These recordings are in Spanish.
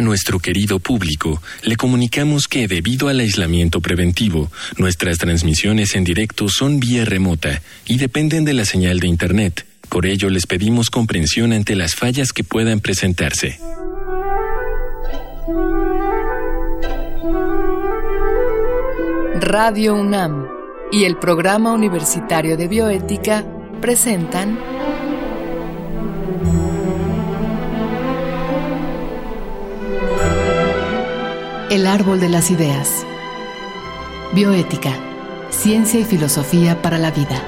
A nuestro querido público, le comunicamos que debido al aislamiento preventivo, nuestras transmisiones en directo son vía remota y dependen de la señal de Internet. Por ello, les pedimos comprensión ante las fallas que puedan presentarse. Radio UNAM y el Programa Universitario de Bioética presentan El árbol de las ideas. Bioética, ciencia y filosofía para la vida.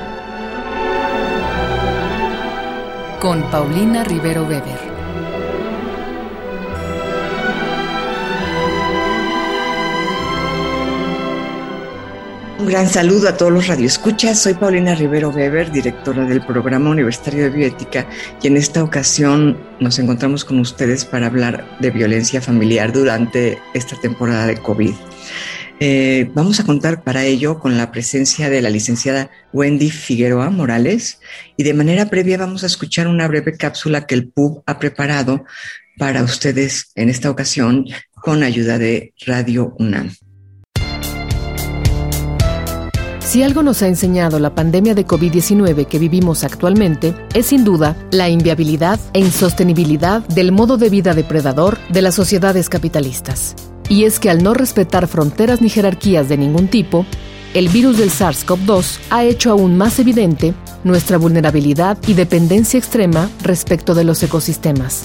Con Paulina Rivero Weber. Un gran saludo a todos los radioescuchas. Soy Paulina Rivero Weber, directora del Programa Universitario de Bioética, y en esta ocasión nos encontramos con ustedes para hablar de violencia familiar durante esta temporada de COVID. Eh, vamos a contar para ello con la presencia de la licenciada Wendy Figueroa Morales y de manera previa vamos a escuchar una breve cápsula que el PUB ha preparado para ustedes en esta ocasión con ayuda de Radio UNAM. Si algo nos ha enseñado la pandemia de COVID-19 que vivimos actualmente, es sin duda la inviabilidad e insostenibilidad del modo de vida depredador de las sociedades capitalistas. Y es que al no respetar fronteras ni jerarquías de ningún tipo, el virus del SARS-CoV-2 ha hecho aún más evidente nuestra vulnerabilidad y dependencia extrema respecto de los ecosistemas.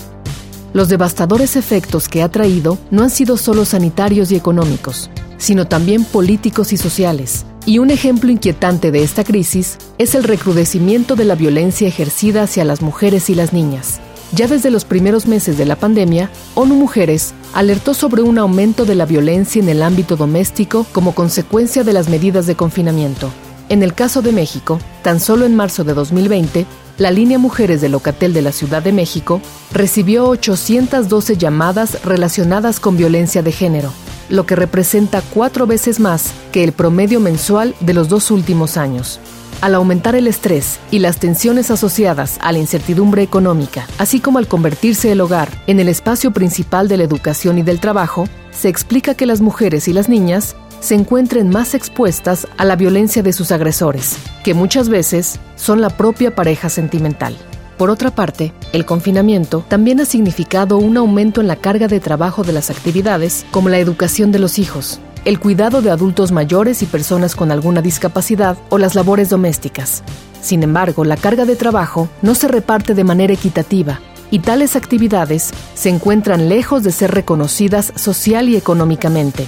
Los devastadores efectos que ha traído no han sido solo sanitarios y económicos, sino también políticos y sociales, y un ejemplo inquietante de esta crisis es el recrudecimiento de la violencia ejercida hacia las mujeres y las niñas. Ya desde los primeros meses de la pandemia, ONU Mujeres alertó sobre un aumento de la violencia en el ámbito doméstico como consecuencia de las medidas de confinamiento. En el caso de México, tan solo en marzo de 2020, la línea Mujeres de Locatel de la Ciudad de México recibió 812 llamadas relacionadas con violencia de género, lo que representa cuatro veces más que el promedio mensual de los dos últimos años. Al aumentar el estrés y las tensiones asociadas a la incertidumbre económica, así como al convertirse el hogar en el espacio principal de la educación y del trabajo, se explica que las mujeres y las niñas se encuentren más expuestas a la violencia de sus agresores, que muchas veces son la propia pareja sentimental. Por otra parte, el confinamiento también ha significado un aumento en la carga de trabajo de las actividades como la educación de los hijos, el cuidado de adultos mayores y personas con alguna discapacidad o las labores domésticas. Sin embargo, la carga de trabajo no se reparte de manera equitativa y tales actividades se encuentran lejos de ser reconocidas social y económicamente,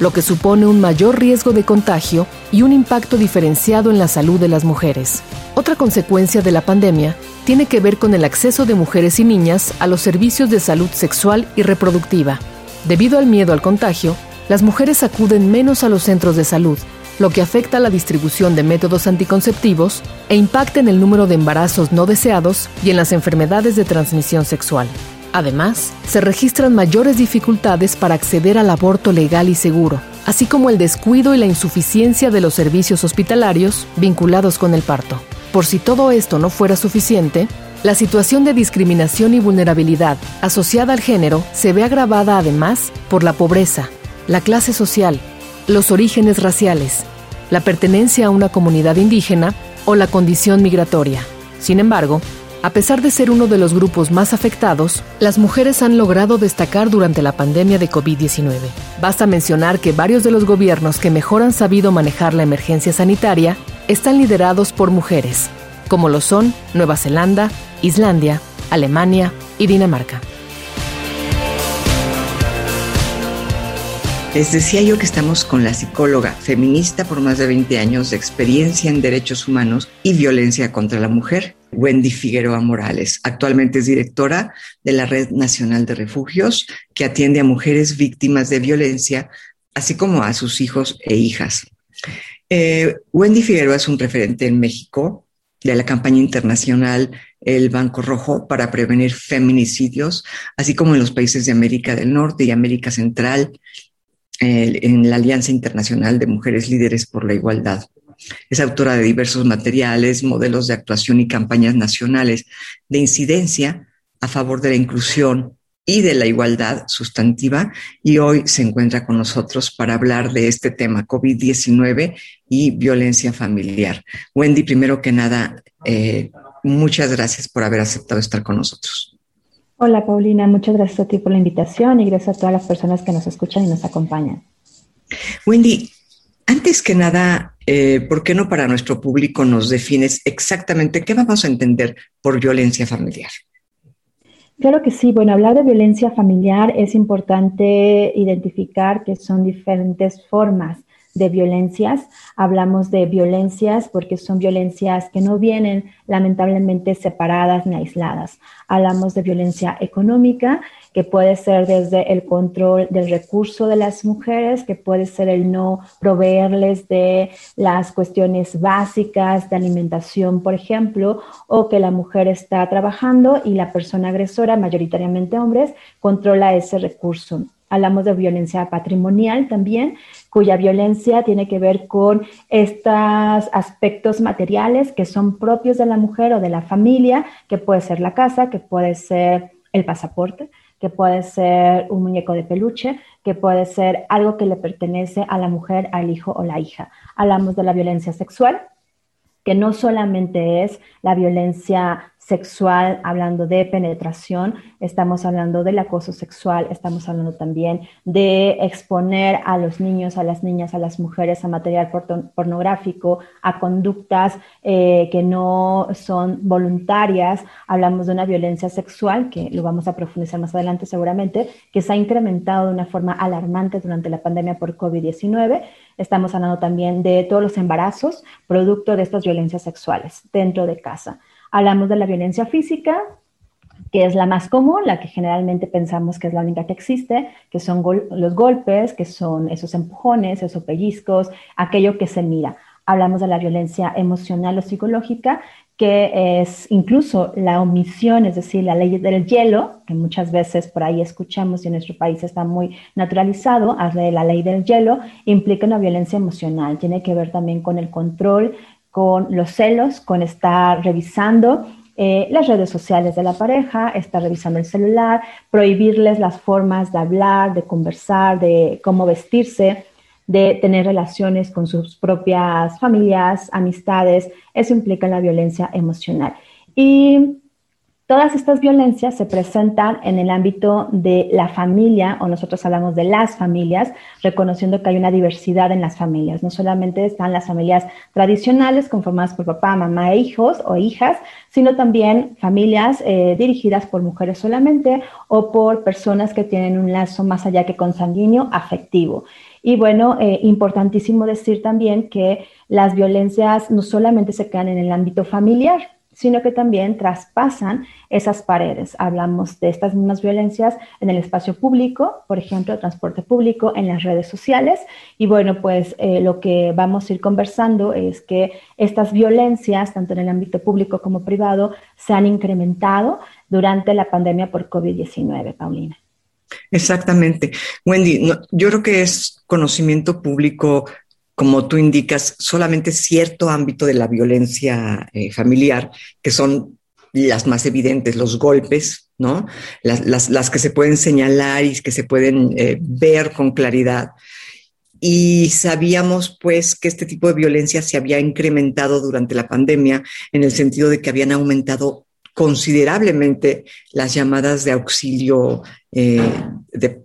lo que supone un mayor riesgo de contagio y un impacto diferenciado en la salud de las mujeres. Otra consecuencia de la pandemia tiene que ver con el acceso de mujeres y niñas a los servicios de salud sexual y reproductiva. Debido al miedo al contagio, las mujeres acuden menos a los centros de salud, lo que afecta la distribución de métodos anticonceptivos e impacta en el número de embarazos no deseados y en las enfermedades de transmisión sexual. Además, se registran mayores dificultades para acceder al aborto legal y seguro, así como el descuido y la insuficiencia de los servicios hospitalarios vinculados con el parto. Por si todo esto no fuera suficiente, la situación de discriminación y vulnerabilidad asociada al género se ve agravada además por la pobreza, la clase social, los orígenes raciales, la pertenencia a una comunidad indígena o la condición migratoria. Sin embargo, a pesar de ser uno de los grupos más afectados, las mujeres han logrado destacar durante la pandemia de COVID-19. Basta mencionar que varios de los gobiernos que mejor han sabido manejar la emergencia sanitaria están liderados por mujeres, como lo son Nueva Zelanda, Islandia, Alemania y Dinamarca. Les decía yo que estamos con la psicóloga feminista por más de 20 años de experiencia en derechos humanos y violencia contra la mujer, Wendy Figueroa Morales. Actualmente es directora de la Red Nacional de Refugios, que atiende a mujeres víctimas de violencia, así como a sus hijos e hijas. Eh, Wendy Figueroa es un referente en México de la campaña internacional El Banco Rojo para prevenir feminicidios, así como en los países de América del Norte y América Central, eh, en la Alianza Internacional de Mujeres Líderes por la Igualdad. Es autora de diversos materiales, modelos de actuación y campañas nacionales de incidencia a favor de la inclusión y de la igualdad sustantiva y hoy se encuentra con nosotros para hablar de este tema COVID-19 y violencia familiar. Wendy, primero que nada, eh, muchas gracias por haber aceptado estar con nosotros. Hola Paulina, muchas gracias a ti por la invitación y gracias a todas las personas que nos escuchan y nos acompañan. Wendy, antes que nada, eh, ¿por qué no para nuestro público nos defines exactamente qué vamos a entender por violencia familiar? Claro que sí. Bueno, hablar de violencia familiar es importante identificar que son diferentes formas de violencias. Hablamos de violencias porque son violencias que no vienen lamentablemente separadas ni aisladas. Hablamos de violencia económica, que puede ser desde el control del recurso de las mujeres, que puede ser el no proveerles de las cuestiones básicas de alimentación, por ejemplo, o que la mujer está trabajando y la persona agresora, mayoritariamente hombres, controla ese recurso. Hablamos de violencia patrimonial también, cuya violencia tiene que ver con estos aspectos materiales que son propios de la mujer o de la familia, que puede ser la casa, que puede ser el pasaporte, que puede ser un muñeco de peluche, que puede ser algo que le pertenece a la mujer, al hijo o la hija. Hablamos de la violencia sexual, que no solamente es la violencia sexual, hablando de penetración, estamos hablando del acoso sexual, estamos hablando también de exponer a los niños, a las niñas, a las mujeres a material pornográfico, a conductas eh, que no son voluntarias, hablamos de una violencia sexual, que lo vamos a profundizar más adelante seguramente, que se ha incrementado de una forma alarmante durante la pandemia por COVID-19. Estamos hablando también de todos los embarazos producto de estas violencias sexuales dentro de casa. Hablamos de la violencia física, que es la más común, la que generalmente pensamos que es la única que existe, que son los golpes, que son esos empujones, esos pellizcos, aquello que se mira. Hablamos de la violencia emocional o psicológica, que es incluso la omisión, es decir, la ley del hielo, que muchas veces por ahí escuchamos y en nuestro país está muy naturalizado, la ley del hielo, implica una violencia emocional, tiene que ver también con el control con los celos, con estar revisando eh, las redes sociales de la pareja, estar revisando el celular, prohibirles las formas de hablar, de conversar, de cómo vestirse, de tener relaciones con sus propias familias, amistades. Eso implica la violencia emocional. Y Todas estas violencias se presentan en el ámbito de la familia, o nosotros hablamos de las familias, reconociendo que hay una diversidad en las familias. No solamente están las familias tradicionales conformadas por papá, mamá e hijos o hijas, sino también familias eh, dirigidas por mujeres solamente o por personas que tienen un lazo más allá que consanguíneo afectivo. Y bueno, eh, importantísimo decir también que las violencias no solamente se quedan en el ámbito familiar, sino que también traspasan esas paredes. Hablamos de estas mismas violencias en el espacio público, por ejemplo, transporte público, en las redes sociales. Y bueno, pues eh, lo que vamos a ir conversando es que estas violencias, tanto en el ámbito público como privado, se han incrementado durante la pandemia por COVID-19, Paulina. Exactamente. Wendy, yo creo que es conocimiento público como tú indicas, solamente cierto ámbito de la violencia eh, familiar, que son las más evidentes, los golpes, ¿no? Las, que se pueden señalar y que se pueden eh, ver con claridad. Y sabíamos pues que este tipo de violencia se había incrementado durante la pandemia en el sentido de que habían aumentado considerablemente las llamadas de auxilio eh,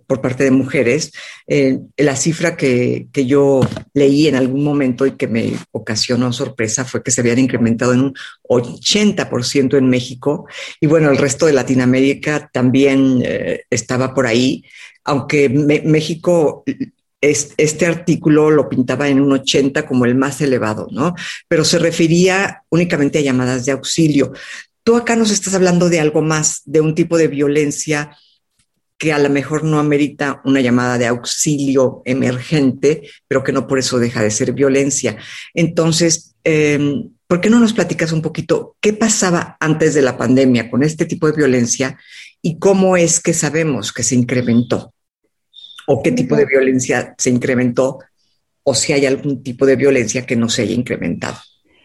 por parte de mujeres. Eh, la cifra que, que, yo leí en algún momento y que me ocasionó sorpresa fue que se habían incrementado en un 80% en México y bueno, el resto de Latinoamérica también eh, estaba por ahí, aunque México este artículo lo pintaba en un 80 como el más elevado, ¿no? Pero se refería únicamente a llamadas de auxilio. Tú acá nos estás hablando de algo más, de un tipo de violencia que a lo mejor no amerita una llamada de auxilio emergente, pero que no por eso deja de ser violencia. Entonces, em, ¿por qué no nos platicas un poquito qué pasaba antes de la pandemia con este tipo de violencia y cómo es que sabemos que se incrementó? ¿O qué tipo de violencia se incrementó? ¿O si hay algún tipo de violencia que no se haya incrementado?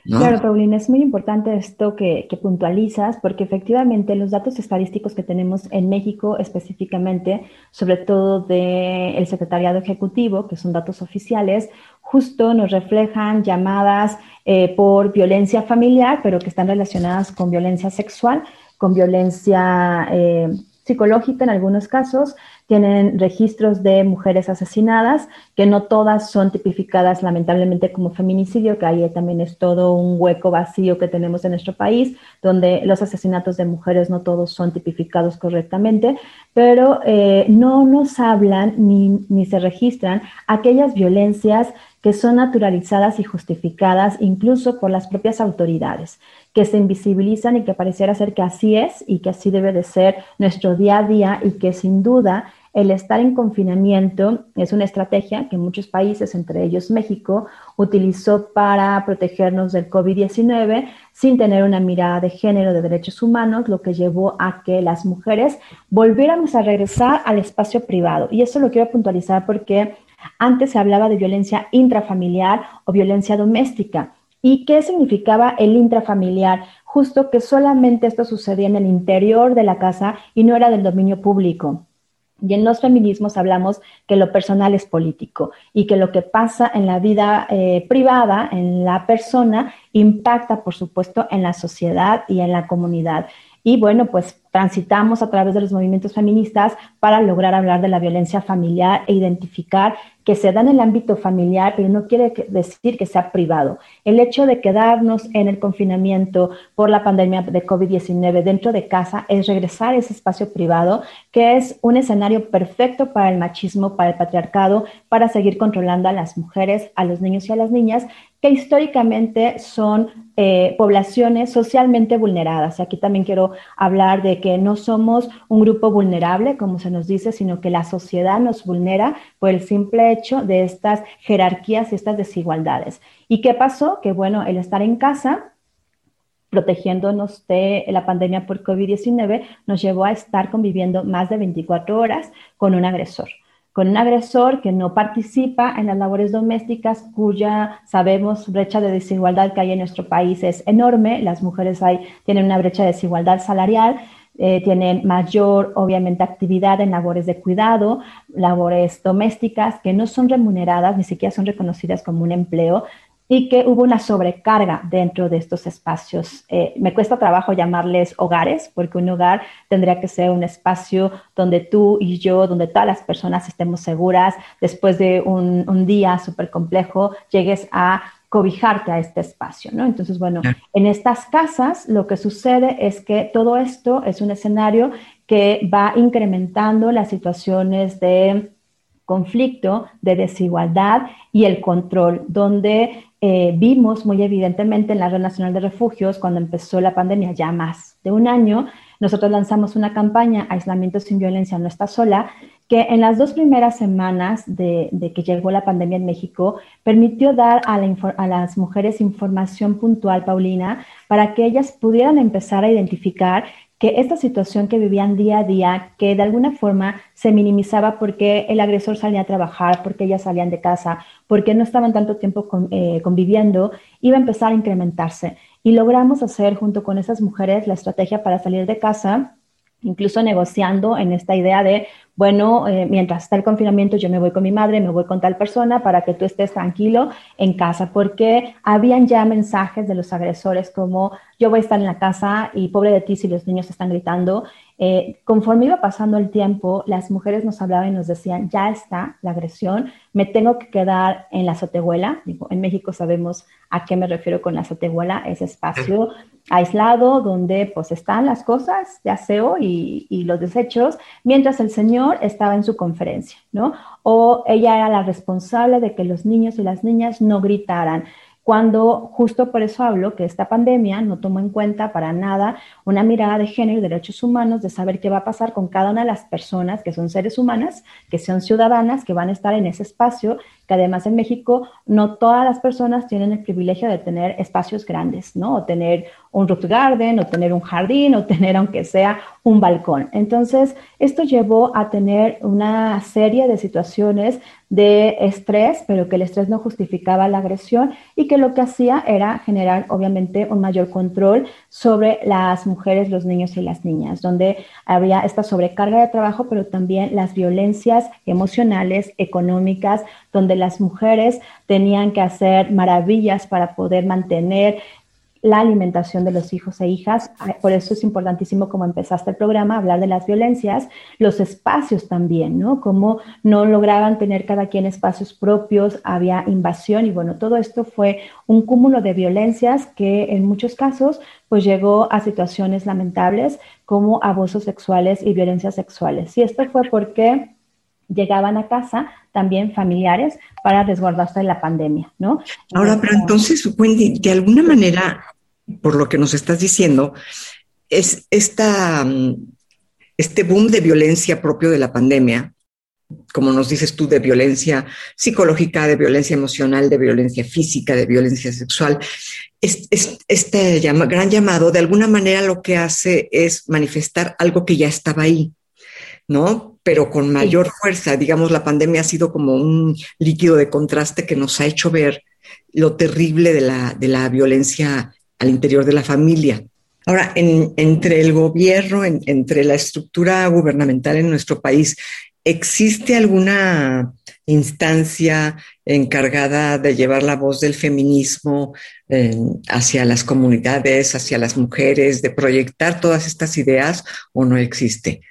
Claro, Paulina, es muy importante esto que, puntualizas, porque efectivamente los datos estadísticos que tenemos en México específicamente, sobre todo del Secretariado Ejecutivo, que son datos oficiales, justo nos reflejan llamadas eh, por violencia familiar, pero que están relacionadas con violencia sexual, con violencia eh, psicológica en algunos casos, tienen registros de mujeres asesinadas, que no todas son tipificadas lamentablemente como feminicidio, que ahí también es todo un hueco vacío que tenemos en nuestro país, donde los asesinatos de mujeres no todos son tipificados correctamente, pero eh, no nos hablan ni, ni se registran aquellas violencias que son naturalizadas y justificadas incluso por las propias autoridades, que se invisibilizan y que pareciera ser que así es y que así debe de ser nuestro día a día y que sin duda el estar en confinamiento es una estrategia que muchos países, entre ellos México, utilizó para protegernos del COVID-19 sin tener una mirada de género de derechos humanos, lo que llevó a que las mujeres volviéramos a regresar al espacio privado. Y eso lo quiero puntualizar porque antes se hablaba de violencia intrafamiliar o violencia doméstica. ¿Y qué significaba el intrafamiliar? Justo que solamente esto sucedía en el interior de la casa y no era del dominio público. Y en los feminismos hablamos que lo personal es político y que lo que pasa en la vida eh, privada, en la persona, impacta, por supuesto, en la sociedad y en la comunidad. Y bueno, pues transitamos a través de los movimientos feministas para lograr hablar de la violencia familiar e identificar que se da en el ámbito familiar, pero no quiere decir que sea privado. El hecho de quedarnos en el confinamiento por la pandemia de COVID-19 dentro de casa es regresar a ese espacio privado, que es un escenario perfecto para el machismo, para el patriarcado, para seguir controlando a las mujeres, a los niños y a las niñas, que históricamente son eh, poblaciones socialmente vulneradas. Aquí también quiero hablar de que no somos un grupo vulnerable, como se nos dice, sino que la sociedad nos vulnera por el simple hecho de estas jerarquías y estas desigualdades. ¿Y qué pasó? Que bueno, el estar en casa protegiéndonos de la pandemia por COVID-19 nos llevó a estar conviviendo más de 24 horas con un agresor con un agresor que no participa en las labores domésticas, cuya sabemos brecha de desigualdad que hay en nuestro país es enorme. Las mujeres hay, tienen una brecha de desigualdad salarial, eh, tienen mayor, obviamente, actividad en labores de cuidado, labores domésticas que no son remuneradas, ni siquiera son reconocidas como un empleo, y que hubo una sobrecarga dentro de estos espacios. Eh, me cuesta trabajo llamarles hogares, porque un hogar tendría que ser un espacio donde tú y yo, donde todas las personas estemos seguras, después de un, un día súper complejo, llegues a cobijarte a este espacio, ¿no? Entonces, bueno, en estas casas lo que sucede es que todo esto es un escenario que va incrementando las situaciones de conflicto, de desigualdad y el control, donde eh, vimos muy evidentemente en la Red Nacional de Refugios, cuando empezó la pandemia ya más de un año, nosotros lanzamos una campaña, Aislamiento sin Violencia no está sola, que en las dos primeras semanas de, que llegó la pandemia en México, permitió dar a, las mujeres información puntual, Paulina, para que ellas pudieran empezar a identificar que esta situación que vivían día a día, que de alguna forma se minimizaba porque el agresor salía a trabajar, porque ellas salían de casa, porque no estaban tanto tiempo eh, conviviendo, iba a empezar a incrementarse. Y logramos hacer junto con esas mujeres la estrategia para salir de casa, incluso negociando en esta idea de, bueno, eh, mientras está el confinamiento yo me voy con mi madre, me voy con tal persona para que tú estés tranquilo en casa, porque habían ya mensajes de los agresores como yo voy a estar en la casa y pobre de ti si los niños están gritando. Eh, conforme iba pasando el tiempo, las mujeres nos hablaban y nos decían, ya está la agresión, me tengo que quedar en la azotehuela. en México sabemos a qué me refiero con la azotehuela, ese espacio aislado donde pues están las cosas de aseo y, y, los desechos, mientras el señor estaba en su conferencia, ¿no? O ella era la responsable de que los niños y las niñas no gritaran cuando justo por eso hablo que esta pandemia no tomó en cuenta para nada una mirada de género y derechos humanos, de saber qué va a pasar con cada una de las personas que son seres humanas, que son ciudadanas, que van a estar en ese espacio, que además en México no todas las personas tienen el privilegio de tener espacios grandes, ¿no? O tener un root garden o tener un jardín o tener aunque sea un balcón. Entonces, esto llevó a tener una serie de situaciones de estrés, pero que el estrés no justificaba la agresión y que lo que hacía era generar obviamente un mayor control sobre las mujeres, los niños y las niñas, donde había esta sobrecarga de trabajo, pero también las violencias emocionales, económicas, donde las mujeres tenían que hacer maravillas para poder mantener la alimentación de los hijos e hijas. Por eso es importantísimo, como empezaste el programa, hablar de las violencias, los espacios también, ¿no? Cómo no lograban tener cada quien espacios propios, había invasión y bueno, todo esto fue un cúmulo de violencias que en muchos casos pues llegó a situaciones lamentables como abusos sexuales y violencias sexuales. Y esto fue porque llegaban a casa también familiares para resguardarse de la pandemia, ¿no? Ahora, pero entonces, Wendy, de alguna manera por lo que nos estás diciendo, es esta, mm, este boom de violencia propio de la pandemia, como nos dices tú, de violencia psicológica, de violencia emocional, de violencia física, de violencia sexual. este gran llamado, de alguna manera, lo que hace es manifestar algo que ya estaba ahí, ¿no? Pero con mayor fuerza. Digamos, la pandemia ha sido como un líquido de contraste que nos ha hecho ver lo terrible de la, de la violencia al interior de la familia. Ahora, entre el gobierno, entre la estructura gubernamental en nuestro país, ¿existe alguna instancia encargada de llevar la voz del feminismo eh, hacia las comunidades, hacia las mujeres, de proyectar todas estas ideas o no existe?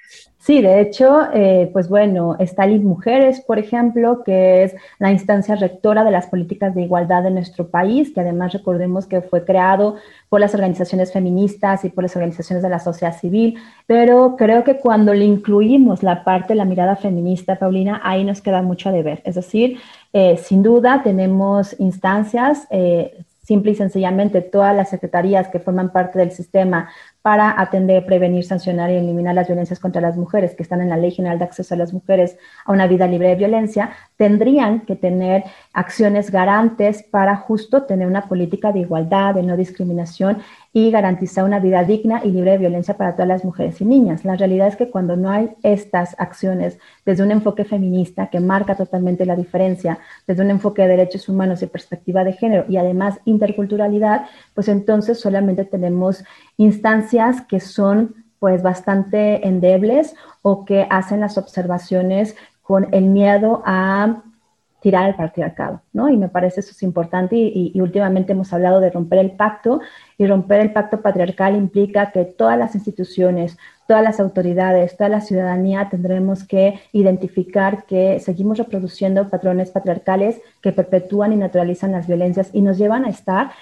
Sí, de hecho, eh, pues bueno, está LID Mujeres, por ejemplo, que es la instancia rectora de las políticas de igualdad de nuestro país, que además recordemos que fue creado por las organizaciones feministas y por las organizaciones de la sociedad civil, pero creo que cuando le incluimos la parte de la mirada feminista, Paulina, ahí nos queda mucho a deber. Es decir, eh, sin duda tenemos instancias, eh, simple y sencillamente todas las secretarías que forman parte del sistema para atender, prevenir, sancionar y eliminar las violencias contra las mujeres que están en la Ley General de Acceso a las Mujeres a una vida libre de violencia, tendrían que tener acciones garantes para justo tener una política de igualdad, de no discriminación y garantizar una vida digna y libre de violencia para todas las mujeres y niñas. La realidad es que cuando no hay estas acciones desde un enfoque feminista que marca totalmente la diferencia, desde un enfoque de derechos humanos y perspectiva de género y además interculturalidad, pues entonces solamente tenemos instancias que son pues bastante endebles o que hacen las observaciones con el miedo a tirar el patriarcado, ¿no? Y me parece eso es importante y, últimamente hemos hablado de romper el pacto y romper el pacto patriarcal implica que todas las instituciones, todas las autoridades, toda la ciudadanía tendremos que identificar que seguimos reproduciendo patrones patriarcales que perpetúan y naturalizan las violencias y nos llevan a estar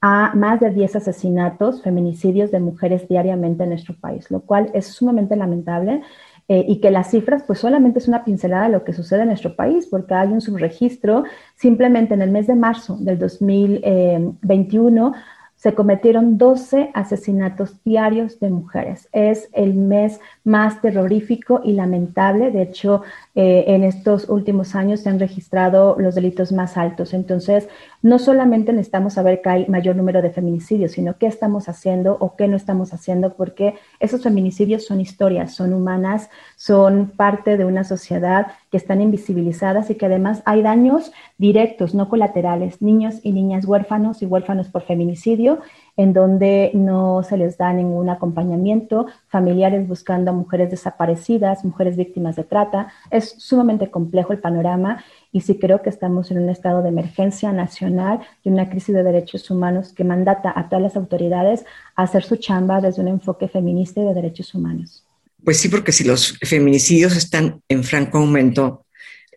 a más de 10 asesinatos, feminicidios de mujeres diariamente en nuestro país, lo cual es sumamente lamentable eh, y que las cifras pues solamente es una pincelada de lo que sucede en nuestro país, porque hay un subregistro simplemente en el mes de marzo del 2021 se cometieron 12 asesinatos diarios de mujeres. Es el mes más terrorífico y lamentable. De hecho, eh, en estos últimos años se han registrado los delitos más altos. Entonces, no solamente necesitamos saber que hay mayor número de feminicidios, sino qué estamos haciendo o qué no estamos haciendo, porque esos feminicidios son historias, son humanas, son parte de una sociedad que están invisibilizadas y que además hay daños directos, no colaterales, niños y niñas huérfanos y huérfanos por feminicidio, en donde no se les da ningún acompañamiento, familiares buscando a mujeres desaparecidas, mujeres víctimas de trata. Es sumamente complejo el panorama y sí creo que estamos en un estado de emergencia nacional y una crisis de derechos humanos que mandata a todas las autoridades a hacer su chamba desde un enfoque feminista y de derechos humanos. Pues sí, porque si los feminicidios están en franco aumento,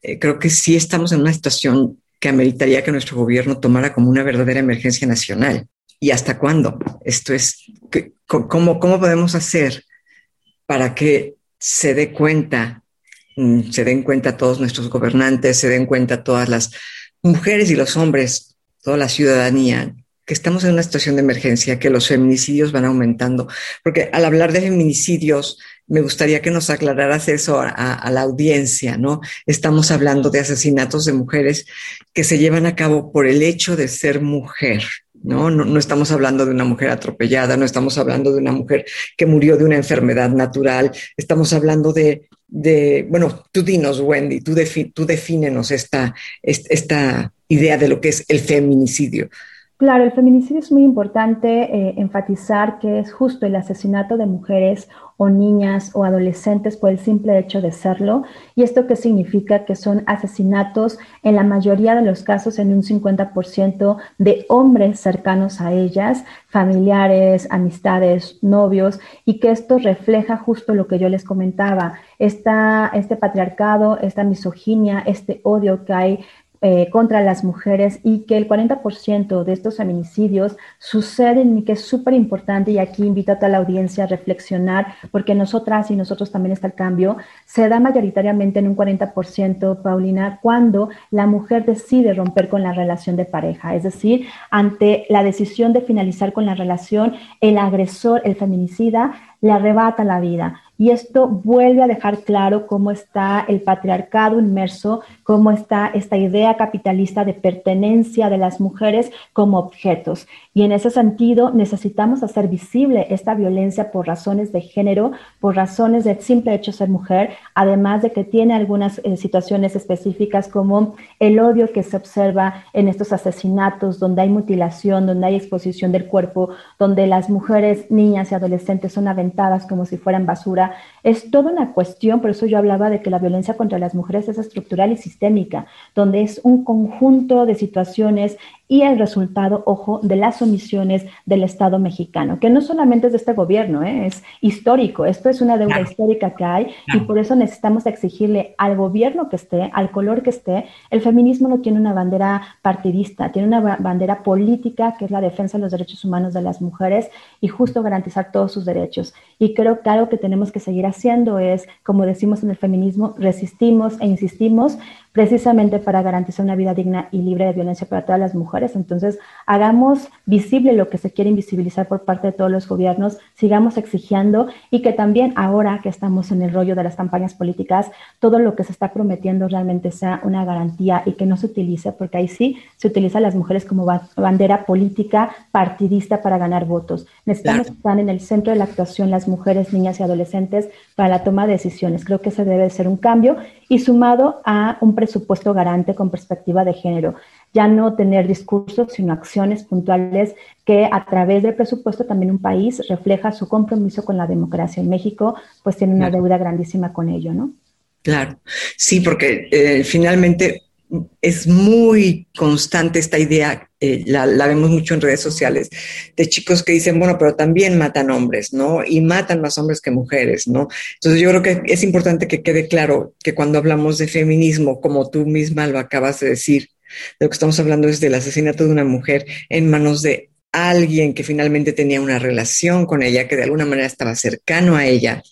eh, creo que sí estamos en una situación que ameritaría que nuestro gobierno tomara como una verdadera emergencia nacional. ¿Y hasta cuándo? Esto es, ¿cómo, cómo podemos hacer para que se dé cuenta, mm, se den cuenta todos nuestros gobernantes, se den cuenta todas las mujeres y los hombres, toda la ciudadanía, que estamos en una situación de emergencia, que los feminicidios van aumentando. Porque al hablar de feminicidios, me gustaría que nos aclararas eso a, la audiencia, ¿no? Estamos hablando de asesinatos de mujeres que se llevan a cabo por el hecho de ser mujer, ¿no? ¿no? estamos hablando de una mujer atropellada, no estamos hablando de una mujer que murió de una enfermedad natural, estamos hablando de, de bueno, tú dinos, Wendy, tú, tú defínenos esta, esta idea de lo que es el feminicidio. Claro, el feminicidio es muy importante eh, enfatizar que es justo el asesinato de mujeres o niñas o adolescentes por el simple hecho de serlo. ¿Y esto qué significa? Que son asesinatos en la mayoría de los casos en un 50% de hombres cercanos a ellas, familiares, amistades, novios, y que esto refleja justo lo que yo les comentaba, esta, este patriarcado, esta misoginia, este odio que hay eh, contra las mujeres y que el 40% de estos feminicidios suceden y que es súper importante y aquí invito a toda la audiencia a reflexionar porque nosotras y nosotros también está el cambio, se da mayoritariamente en un 40%, Paulina, cuando la mujer decide romper con la relación de pareja, es decir, ante la decisión de finalizar con la relación, el agresor, el feminicida, le arrebata la vida. Y esto vuelve a dejar claro cómo está el patriarcado inmerso, cómo está esta idea capitalista de pertenencia de las mujeres como objetos. Y en ese sentido necesitamos hacer visible esta violencia por razones de género, por razones de simple hecho ser mujer, además de que tiene algunas eh, situaciones específicas como el odio que se observa en estos asesinatos, donde hay mutilación, donde hay exposición del cuerpo, donde las mujeres, niñas y adolescentes son aventadas como si fueran basura es toda una cuestión, por eso yo hablaba de que la violencia contra las mujeres es estructural y sistémica, donde es un conjunto de situaciones y el resultado, ojo, de las omisiones del Estado mexicano, que no solamente es de este gobierno, ¿eh? es histórico, esto es una deuda histórica que hay y por eso necesitamos exigirle al gobierno que esté, al color que esté, el feminismo no tiene una bandera partidista, tiene una bandera política que es la defensa de los derechos humanos de las mujeres y justo garantizar todos sus derechos. Y creo que algo que tenemos que seguir haciendo es, como decimos en el feminismo, resistimos e insistimos precisamente para garantizar una vida digna y libre de violencia para todas las mujeres. Entonces, hagamos visible lo que se quiere invisibilizar por parte de todos los gobiernos, sigamos exigiendo y que también ahora que estamos en el rollo de las campañas políticas, todo lo que se está prometiendo realmente sea una garantía y que no se utilice, porque ahí sí se utiliza a las mujeres como bandera política partidista para ganar votos. Necesitamos estar en el centro de la actuación las mujeres, niñas y adolescentes para la toma de decisiones. Creo que ese debe ser un cambio y sumado a un presupuesto garante con perspectiva de género. Ya no tener discursos, sino acciones puntuales que a través del presupuesto también un país refleja su compromiso con la democracia. En México, pues tiene una deuda grandísima con ello, ¿no? Claro, sí, porque eh, finalmente es muy constante esta idea, eh, la, vemos mucho en redes sociales, de chicos que dicen, bueno, pero también matan hombres, ¿no? Y matan más hombres que mujeres, ¿no? Entonces yo creo que es importante que quede claro que cuando hablamos de feminismo, como tú misma lo acabas de decir, lo que estamos hablando es del asesinato de una mujer en manos de alguien que finalmente tenía una relación con ella, que de alguna manera estaba cercano a ella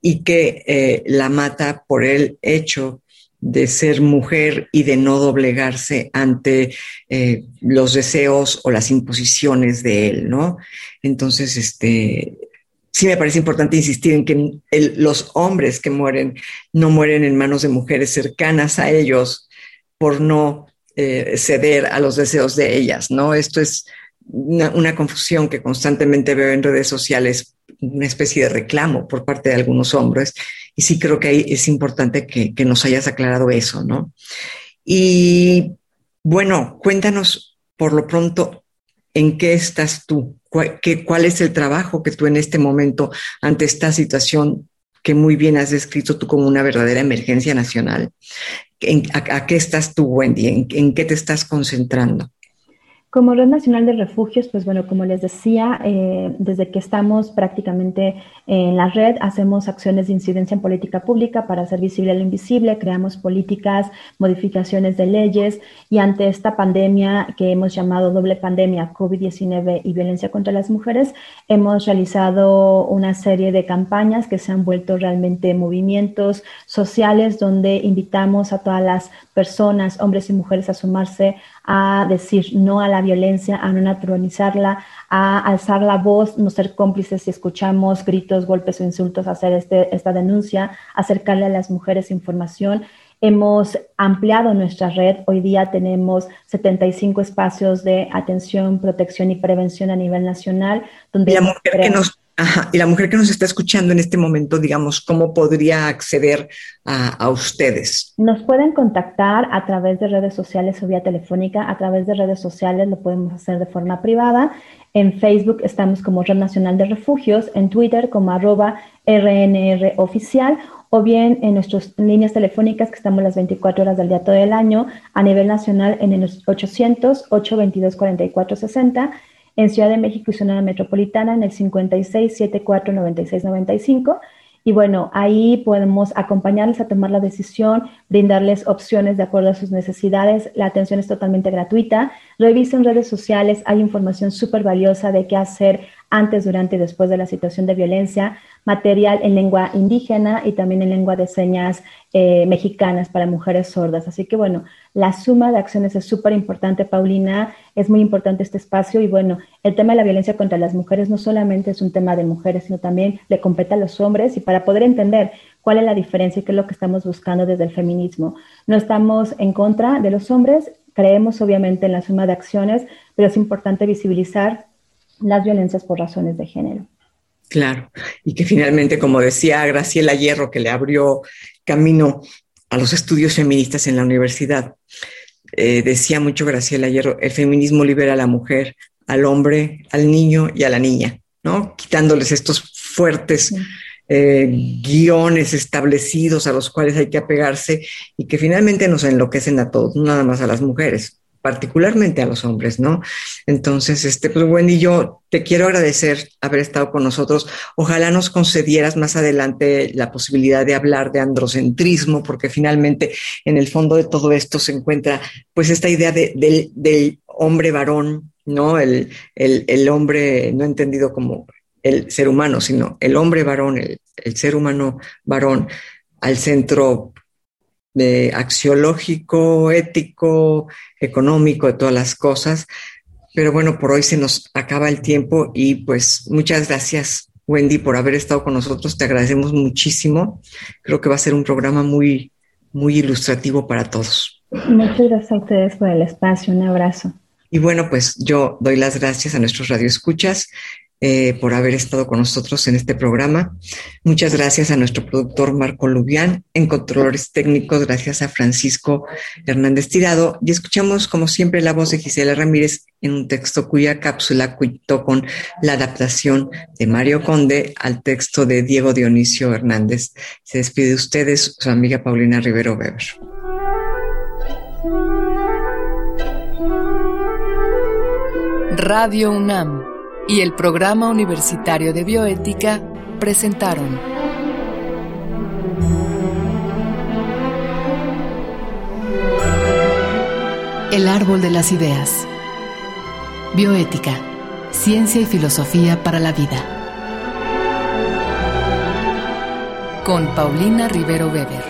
y que eh, la mata por el hecho de ser mujer y de no doblegarse ante eh, los deseos o las imposiciones de él, ¿no? Entonces, este, sí me parece importante insistir en que los hombres que mueren no mueren en manos de mujeres cercanas a ellos por no eh, ceder a los deseos de ellas, ¿no? Esto es una, confusión que constantemente veo en redes sociales, una especie de reclamo por parte de algunos hombres, y sí creo que es importante que, nos hayas aclarado eso, ¿no? Y bueno, cuéntanos por lo pronto en qué estás tú, cuál, cuál es el trabajo que tú en este momento ante esta situación que muy bien has descrito tú como una verdadera emergencia nacional. a, qué estás tú, Wendy? ¿En, qué te estás concentrando? Como Red Nacional de Refugios, pues bueno, como les decía, eh, desde que estamos prácticamente en la red, hacemos acciones de incidencia en política pública para hacer visible lo invisible, creamos políticas, modificaciones de leyes y ante esta pandemia que hemos llamado doble pandemia, COVID-19 y violencia contra las mujeres, hemos realizado una serie de campañas que se han vuelto realmente movimientos sociales donde invitamos a todas las personas, hombres y mujeres, a sumarse a decir no a la violencia, a no naturalizarla, a alzar la voz, no ser cómplices si escuchamos gritos, golpes o insultos, hacer este, esta denuncia, acercarle a las mujeres información Hemos ampliado nuestra red. Hoy día tenemos 75 espacios de atención, protección y prevención a nivel nacional. Donde la mujer que nos y la mujer que nos está escuchando en este momento, digamos, ¿cómo podría acceder a, ustedes? Nos pueden contactar a través de redes sociales o vía telefónica. A través de redes sociales lo podemos hacer de forma privada. En Facebook estamos como Red Nacional de Refugios, en Twitter como arroba RNR oficial o bien en nuestras líneas telefónicas que estamos las 24 horas del día todo el año a nivel nacional en el 800-822-4460, en Ciudad de México y Zona Metropolitana en el 5674-9695 y bueno, ahí podemos acompañarles a tomar la decisión, brindarles opciones de acuerdo a sus necesidades. La atención es totalmente gratuita. Revisen redes sociales, hay información súper valiosa de qué hacer antes, durante y después de la situación de violencia, material en lengua indígena y también en lengua de señas eh, mexicanas para mujeres sordas. Así que bueno, la suma de acciones es súper importante, Paulina, es muy importante este espacio y bueno, el tema de la violencia contra las mujeres no solamente es un tema de mujeres, sino también le compete a los hombres y para poder entender cuál es la diferencia y qué es lo que estamos buscando desde el feminismo. No estamos en contra de los hombres, creemos obviamente en la suma de acciones, pero es importante visibilizar las violencias por razones de género. Claro, y que finalmente, como decía Graciela Hierro, que le abrió camino a los estudios feministas en la universidad, eh, decía mucho Graciela Hierro, el feminismo libera a la mujer, al hombre, al niño y a la niña, ¿no? Quitándoles estos fuertes eh, guiones establecidos a los cuales hay que apegarse y que finalmente nos enloquecen a todos, no nada más a las mujeres particularmente a los hombres, ¿no? Entonces, este, pues Wendy, yo te quiero agradecer haber estado con nosotros. Ojalá nos concedieras más adelante la posibilidad de hablar de androcentrismo, porque finalmente en el fondo de todo esto se encuentra pues esta idea de, del, hombre varón, ¿no? El, el, hombre no entendido como el ser humano, sino el hombre varón, el, el ser humano varón al centro de axiológico, ético, económico, de todas las cosas. Pero bueno, por hoy se nos acaba el tiempo y pues muchas gracias, Wendy, por haber estado con nosotros. Te agradecemos muchísimo. Creo que va a ser un programa muy, muy ilustrativo para todos. Muchas gracias a ustedes por el espacio. Un abrazo. Y bueno, pues yo doy las gracias a nuestros radioescuchas eh, por haber estado con nosotros en este programa. Muchas gracias a nuestro productor Marco Lubián, en controladores técnicos, gracias a Francisco Hernández Tirado. Y escuchamos, como siempre, la voz de Gisela Ramírez en un texto cuya cápsula cuitó con la adaptación de Mario Conde al texto de Diego Dionisio Hernández. Se despide de ustedes su amiga Paulina Rivero Weber. Radio UNAM y el Programa Universitario de Bioética presentaron El Árbol de las Ideas. Bioética, Ciencia y Filosofía para la Vida. Con Paulina Rivero Weber.